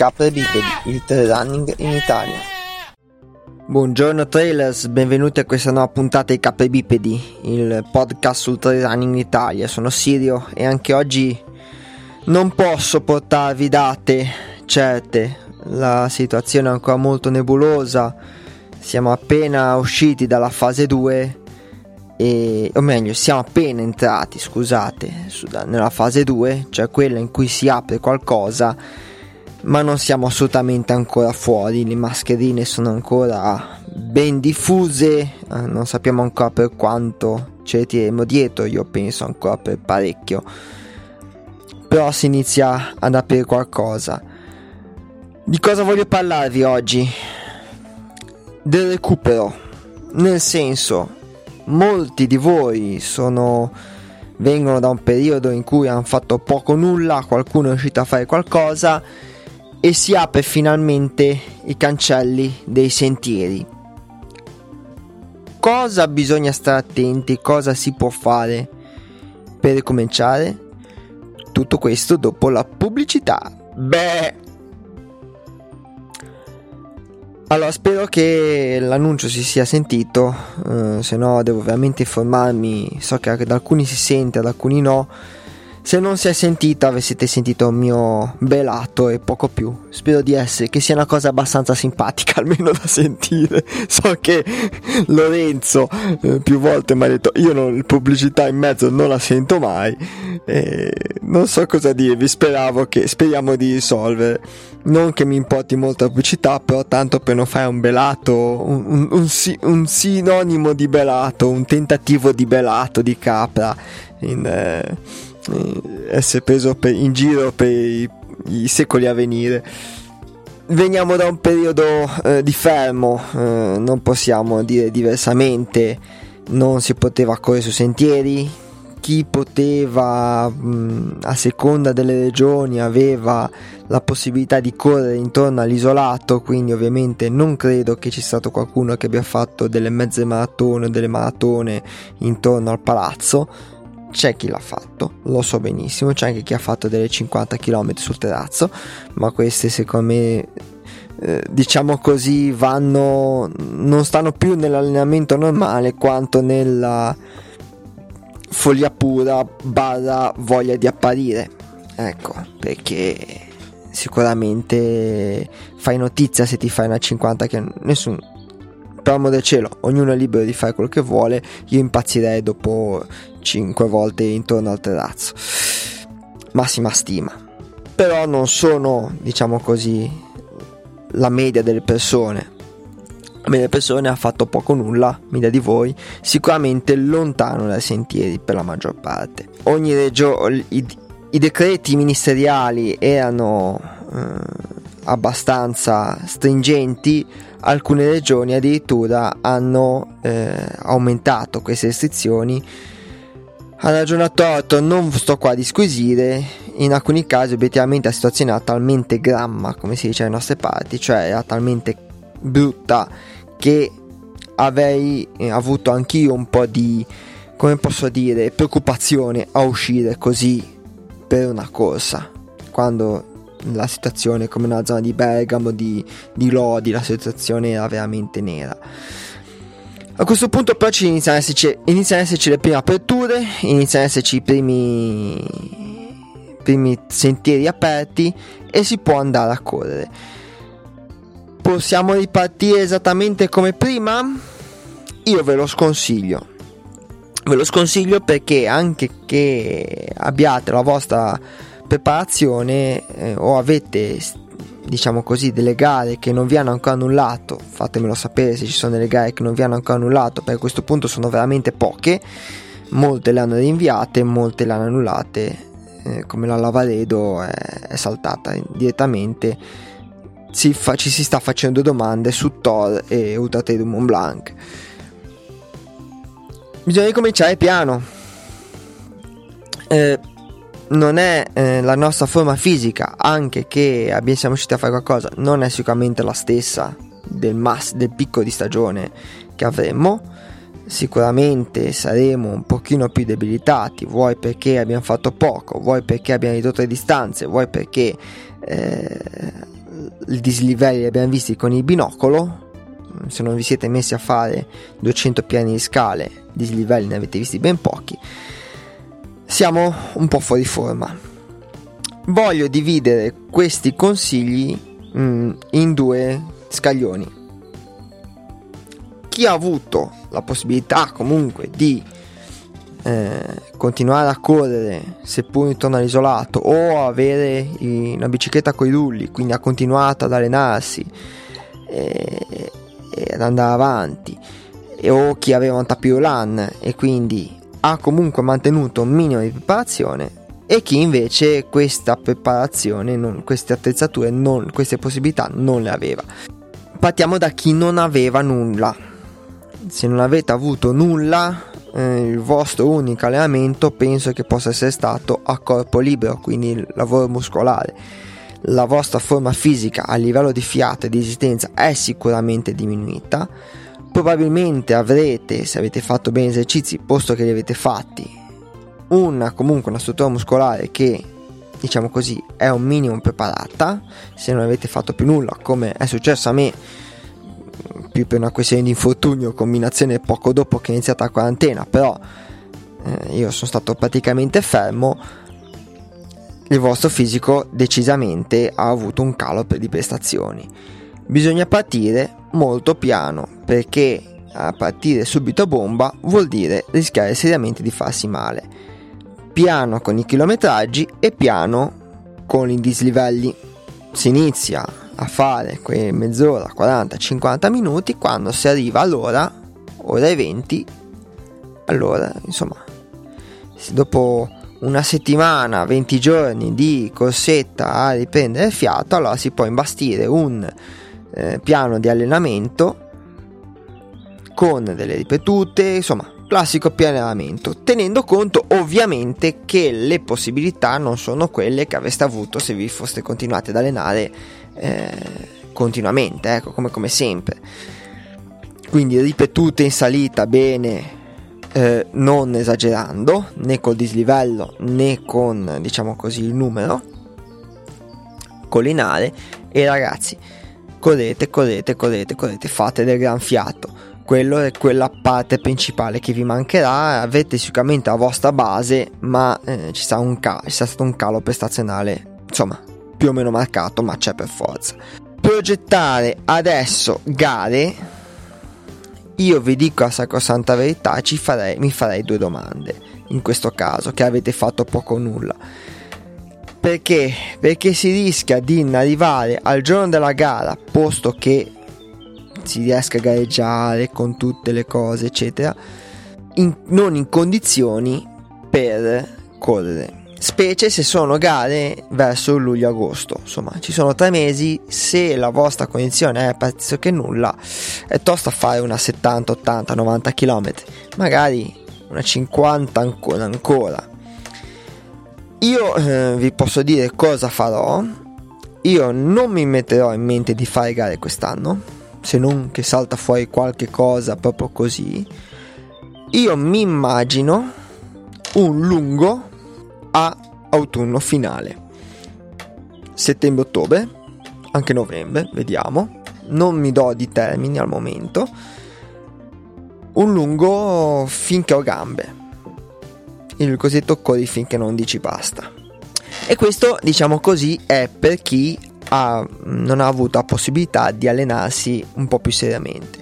Capre Bipedi, il trail running in Italia. Buongiorno trailers, benvenuti a questa nuova puntata di Capre Bipedi, il podcast sul trail running in Italia. Sono Sirio e anche oggi non posso portarvi date certe, la situazione è ancora molto nebulosa, siamo appena usciti dalla fase 2 e, o meglio siamo appena entrati scusate nella fase 2 cioè quella in cui si apre qualcosa ma non siamo assolutamente ancora fuori, le mascherine sono ancora ben diffuse, eh, non sappiamo ancora per quanto ce le tireremo dietro, io penso ancora per parecchio, però si inizia ad aprire qualcosa. Di cosa voglio parlarvi oggi? Del recupero, nel senso, molti di voi sono vengono da un periodo in cui hanno fatto poco nulla, qualcuno è riuscito a fare qualcosa e si apre finalmente i cancelli dei sentieri. Cosa bisogna stare attenti? Cosa si può fare per ricominciare? Tutto questo dopo la pubblicità. Beh. Allora, spero che l'annuncio si sia sentito, uh, se no devo veramente informarmi, so che ad alcuni si sente, ad alcuni no se non si è sentita, avete sentito il mio belato e poco più. Spero di essere, che sia una cosa abbastanza simpatica almeno da sentire. So che Lorenzo eh, più volte mi ha detto io non, pubblicità in mezzo non la sento mai. E non so cosa dirvi, speravo che, speriamo di risolvere. Non che mi importi molta pubblicità, però tanto per non fare un belato, un, un, un, un sinonimo di belato, un tentativo di belato di capra in... Eh, eh, essere preso per, in giro per i, i, secoli a venire. Veniamo da un periodo eh, di fermo, eh, non possiamo dire diversamente, non si poteva correre su sentieri, chi poteva mh, a seconda delle regioni aveva la possibilità di correre intorno all'isolato quindi ovviamente non credo che ci sia stato qualcuno che abbia fatto delle mezze maratone o delle maratone intorno al palazzo c'è chi l'ha fatto, lo so benissimo, c'è anche chi ha fatto delle 50 km sul terrazzo, ma queste secondo me eh, diciamo così vanno non stanno più nell'allenamento normale quanto nella follia pura barra voglia di apparire. Ecco, perché sicuramente fai notizia se ti fai una 50 che nessun per amore del cielo, ognuno è libero di fare quello che vuole, io impazzirei dopo 5 volte intorno al terrazzo. Massima stima. Però non sono, diciamo così, la media delle persone. La media delle persone ha fatto poco nulla, media di voi, sicuramente lontano dai sentieri per la maggior parte. Ogni regione, i, i, decreti ministeriali erano eh, abbastanza stringenti, alcune regioni addirittura hanno eh, aumentato queste restrizioni. Ha ragione a torto, non sto qua a disquisire, in alcuni casi obiettivamente la situazione era talmente gramma, come si dice alle nostre parti, cioè era talmente brutta che avrei eh, avuto anch'io un po' di, come posso dire, preoccupazione a uscire così per una corsa, quando la situazione come nella zona di Bergamo, di, di Lodi, la situazione era veramente nera. A questo punto però ci iniziano ad esserci, iniziano ad esserci le prime aperture, iniziano ad esserci i primi, primi sentieri aperti e si può andare a correre. Possiamo ripartire esattamente come prima? Io ve lo sconsiglio. Ve lo sconsiglio perché anche che abbiate la vostra preparazione eh, o avete diciamo così, delle gare che non vi hanno ancora annullato, fatemelo sapere se ci sono delle gare che non vi hanno ancora annullato, perché a questo punto sono veramente poche, molte le hanno rinviate, molte le hanno annullate, eh, come la Lavaredo è, è saltata direttamente, si fa, ci si sta facendo domande su Thor e Trail Mont Blanc. Bisogna ricominciare piano. Eh, non è eh, la nostra forma fisica, anche che abbiamo, siamo riusciti a fare qualcosa, non è sicuramente la stessa del, mass, del picco di stagione che avremmo. Sicuramente saremo un pochino più debilitati, vuoi perché abbiamo fatto poco, vuoi perché abbiamo ridotto le distanze, vuoi perché eh, i dislivelli li abbiamo visti con il binocolo se non vi siete messi a fare 200 piani di scale dislivelli ne avete visti ben pochi siamo un po' fuori forma. Voglio dividere questi consigli mh, mm, in due scaglioni. Chi ha avuto la possibilità comunque di eh, continuare a correre seppur intorno all'isolato o avere una bicicletta con i rulli, quindi ha continuato ad allenarsi e, e ad andare avanti, e, o chi aveva un tapirulan e quindi ha comunque mantenuto un minimo di preparazione e chi invece questa preparazione, non, queste attrezzature, non, queste possibilità non le aveva. Partiamo da chi non aveva nulla. Se non avete avuto nulla, eh, il vostro unico allenamento penso che possa essere stato a corpo libero, quindi il lavoro muscolare. La vostra forma fisica a livello di fiato e di esistenza è sicuramente diminuita. Probabilmente avrete, se avete fatto bene esercizi, posto che li avete fatti, una comunque una struttura muscolare che diciamo così è un minimo preparata. Se non avete fatto più nulla, come è successo a me più per una questione di infortunio, combinazione poco dopo che è iniziata la quarantena, però eh, io sono stato praticamente fermo, il vostro fisico decisamente ha avuto un calo di prestazioni. Bisogna partire molto piano perché a partire subito a bomba vuol dire rischiare seriamente di farsi male. Piano con i chilometraggi e piano con i dislivelli. Si inizia a fare quei mezz'ora, 40, 50 minuti, quando si arriva all'ora, ora e 20, allora insomma, dopo una settimana, 20 giorni di corsetta a riprendere fiato, allora si può imbastire un eh, piano di allenamento con delle ripetute, insomma, classico allenamento, tenendo conto ovviamente che le possibilità non sono quelle che avreste avuto se vi foste continuati ad allenare eh, continuamente, ecco, come, come, sempre. Quindi ripetute in salita bene, eh, non esagerando, né col dislivello né con, diciamo così, il numero collinare e ragazzi, correte, correte, correte, correte, fate del gran fiato. Quello è quella parte principale che vi mancherà. Avete sicuramente la vostra base, ma eh, ci, sarà un ca- ci sarà stato un calo prestazionale, insomma, più o meno marcato, ma c'è per forza. Progettare adesso gare, io vi dico a sacrosanta verità, farei, mi farei due domande in questo caso, che avete fatto poco o nulla. Perché? Perché si rischia di arrivare al giorno della gara, posto che si riesca a gareggiare con tutte le cose, eccetera, in, non in condizioni per correre specie se sono gare verso luglio-agosto. Insomma, ci sono tre mesi. Se la vostra condizione è pressoché nulla, è tosta fare una 70, 80, 90 km, magari una 50 ancora. ancora. Io eh, vi posso dire cosa farò. Io non mi metterò in mente di fare gare quest'anno, se non che salta fuori qualche cosa proprio così. Io mi immagino un lungo a autunno finale. Settembre-ottobre, anche novembre, vediamo. Non mi do di termini al momento. Un lungo finché ho gambe. Il cosiddetto corri finché non dici basta. E questo, diciamo così, è per chi ha, non ha avuto la possibilità di allenarsi un po' più seriamente.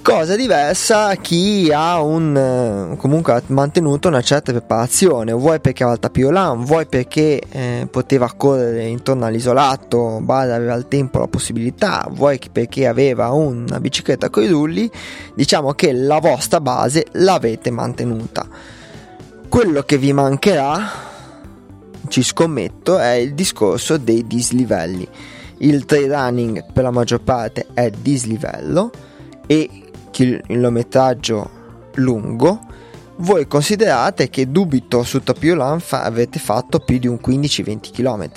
Cosa diversa chi ha un, eh, comunque ha mantenuto una certa preparazione, vuoi perché aveva il tapiolan, vuoi perché eh, poteva correre intorno all'isolato, Bada aveva il tempo, la possibilità, vuoi perché aveva una bicicletta con i rulli, diciamo che la vostra base l'avete mantenuta. Quello che vi mancherà, ci scommetto, è il discorso dei dislivelli. Il trail running per la maggior parte è dislivello e chilometraggio lungo, voi considerate che dubito su Topiolan fa- avete fatto più di un 15-20 km.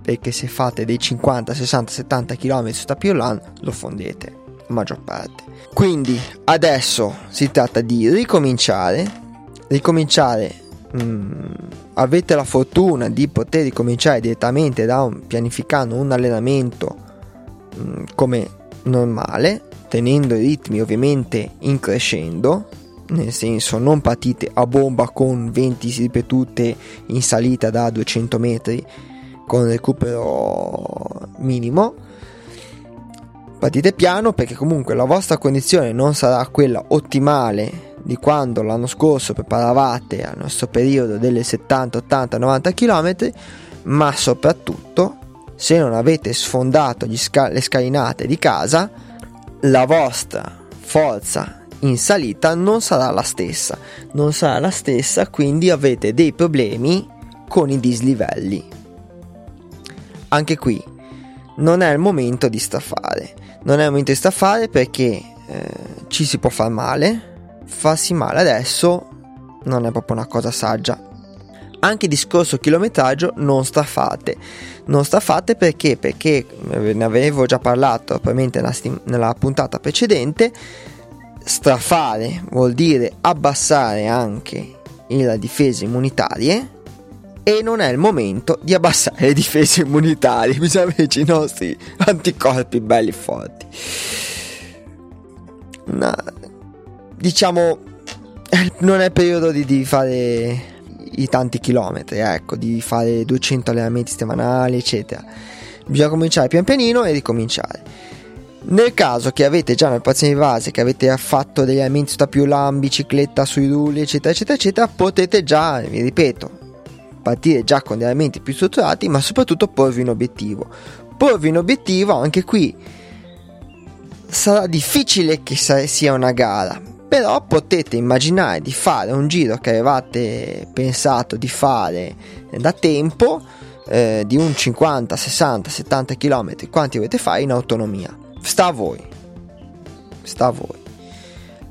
Perché se fate dei 50, 60, 70 km su Tapiolan lo fondete, la maggior parte. Quindi adesso si tratta di ricominciare, ricominciare mh, mm, avete la fortuna di poter ricominciare direttamente da un, pianificando un allenamento mh, mm, come normale, tenendo i ritmi ovviamente in crescendo, nel senso non partite a bomba con 20 ripetute in salita da 200 metri con recupero minimo. Partite piano perché comunque la vostra condizione non sarà quella ottimale di quando l'anno scorso preparavate al nostro periodo delle 70, 80, 90 km, ma soprattutto se non avete sfondato sca- le scalinate di casa, la vostra forza in salita non sarà la stessa. Non sarà la stessa, quindi avete dei problemi con i dislivelli. Anche qui non è il momento di staffare. Non è il momento di staffare perché eh, ci si può far male, farsi male adesso non è proprio una cosa saggia. Anche discorso chilometraggio non staffate. Non staffate perché? Perché ne avevo già parlato probabilmente nella, stim- nella puntata precedente. Strafare vuol dire abbassare anche le difese immunitarie e non è il momento di abbassare le difese immunitarie, bisogna averci i nostri anticorpi belli forti. Una, diciamo, non è periodo di, di fare i tanti chilometri, ecco, di fare 200 allenamenti settimanali, eccetera. Bisogna cominciare pian pianino e ricominciare. Nel caso che avete già nel paziente di base, che avete fatto degli allenamenti sta più lam, bicicletta sui rulli, eccetera, eccetera, eccetera, potete già, vi ripeto, partire già con degli allenamenti più strutturati, ma soprattutto porvi un obiettivo. Porvi un obiettivo anche qui sarà difficile che sia una gara però potete immaginare di fare un giro che avevate pensato di fare da tempo eh, di un 50, 60, 70 km quanti volete fare in autonomia? Sta a voi. Sta a voi.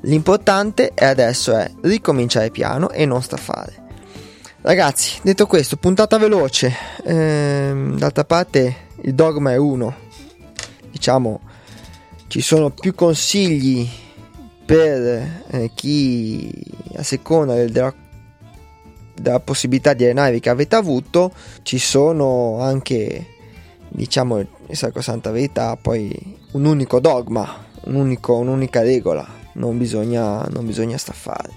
L'importante è adesso è ricominciare piano e non staffare. Ragazzi detto questo puntata veloce. Ehm, d'altra parte il dogma è uno. Diciamo ci sono più consigli per eh, chi a seconda del, della, della possibilità di allenare che avete avuto ci sono anche diciamo in sacrosanta verità poi un unico dogma un unico, un'unica regola non bisogna, non bisogna staffare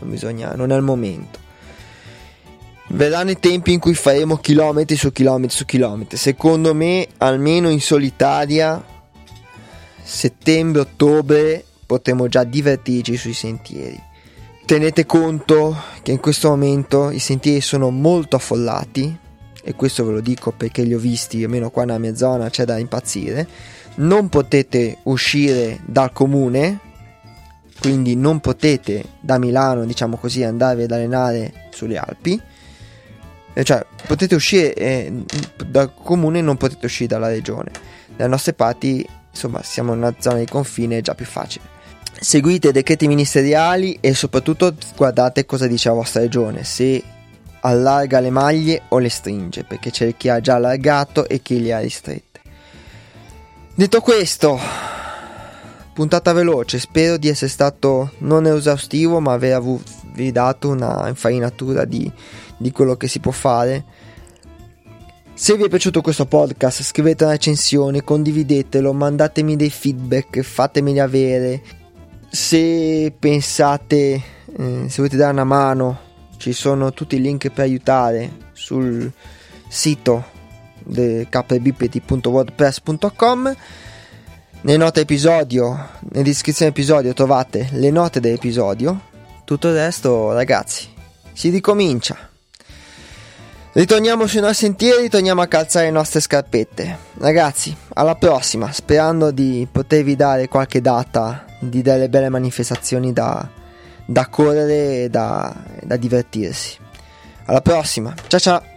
non, bisogna, non è il momento. Verranno i tempi in cui faremo chilometri su chilometri su chilometri. Secondo me almeno in solitaria settembre ottobre potremo già divertirci sui sentieri. Tenete conto che in questo momento i sentieri sono molto affollati e questo ve lo dico perché li ho visti, almeno qua nella mia zona c'è da impazzire. Non potete uscire dal comune, quindi non potete da Milano, diciamo così, andare ad allenare sulle Alpi. Cioè, potete uscire eh, dal comune, non potete uscire dalla regione. Dalle nostre parti, insomma, siamo in una zona di confine, già più facile seguite i decreti ministeriali e soprattutto guardate cosa dice la vostra regione, se allarga le maglie o le stringe, perché c'è chi ha già allargato e chi le ha ristrette. Detto questo, puntata veloce, spero di essere stato non esaustivo, ma avervi dato una infarinatura di, di quello che si può fare. Se vi è piaciuto questo podcast, scrivete una recensione, condividetelo, mandatemi dei feedback, fatemeli avere se pensate, eh, se volete dare una mano, ci sono tutti i link per aiutare sul sito kbpt.wordpress.com nelle note episodio, nella descrizione dell'episodio trovate le note dell'episodio. Tutto il resto, ragazzi, si ricomincia. Ritorniamo sui nostri sentieri, ritorniamo a calzare le nostre scarpette. Ragazzi, alla prossima, sperando di potervi dare qualche data di delle belle manifestazioni da, da correre e da, da divertirsi. Alla prossima, ciao ciao!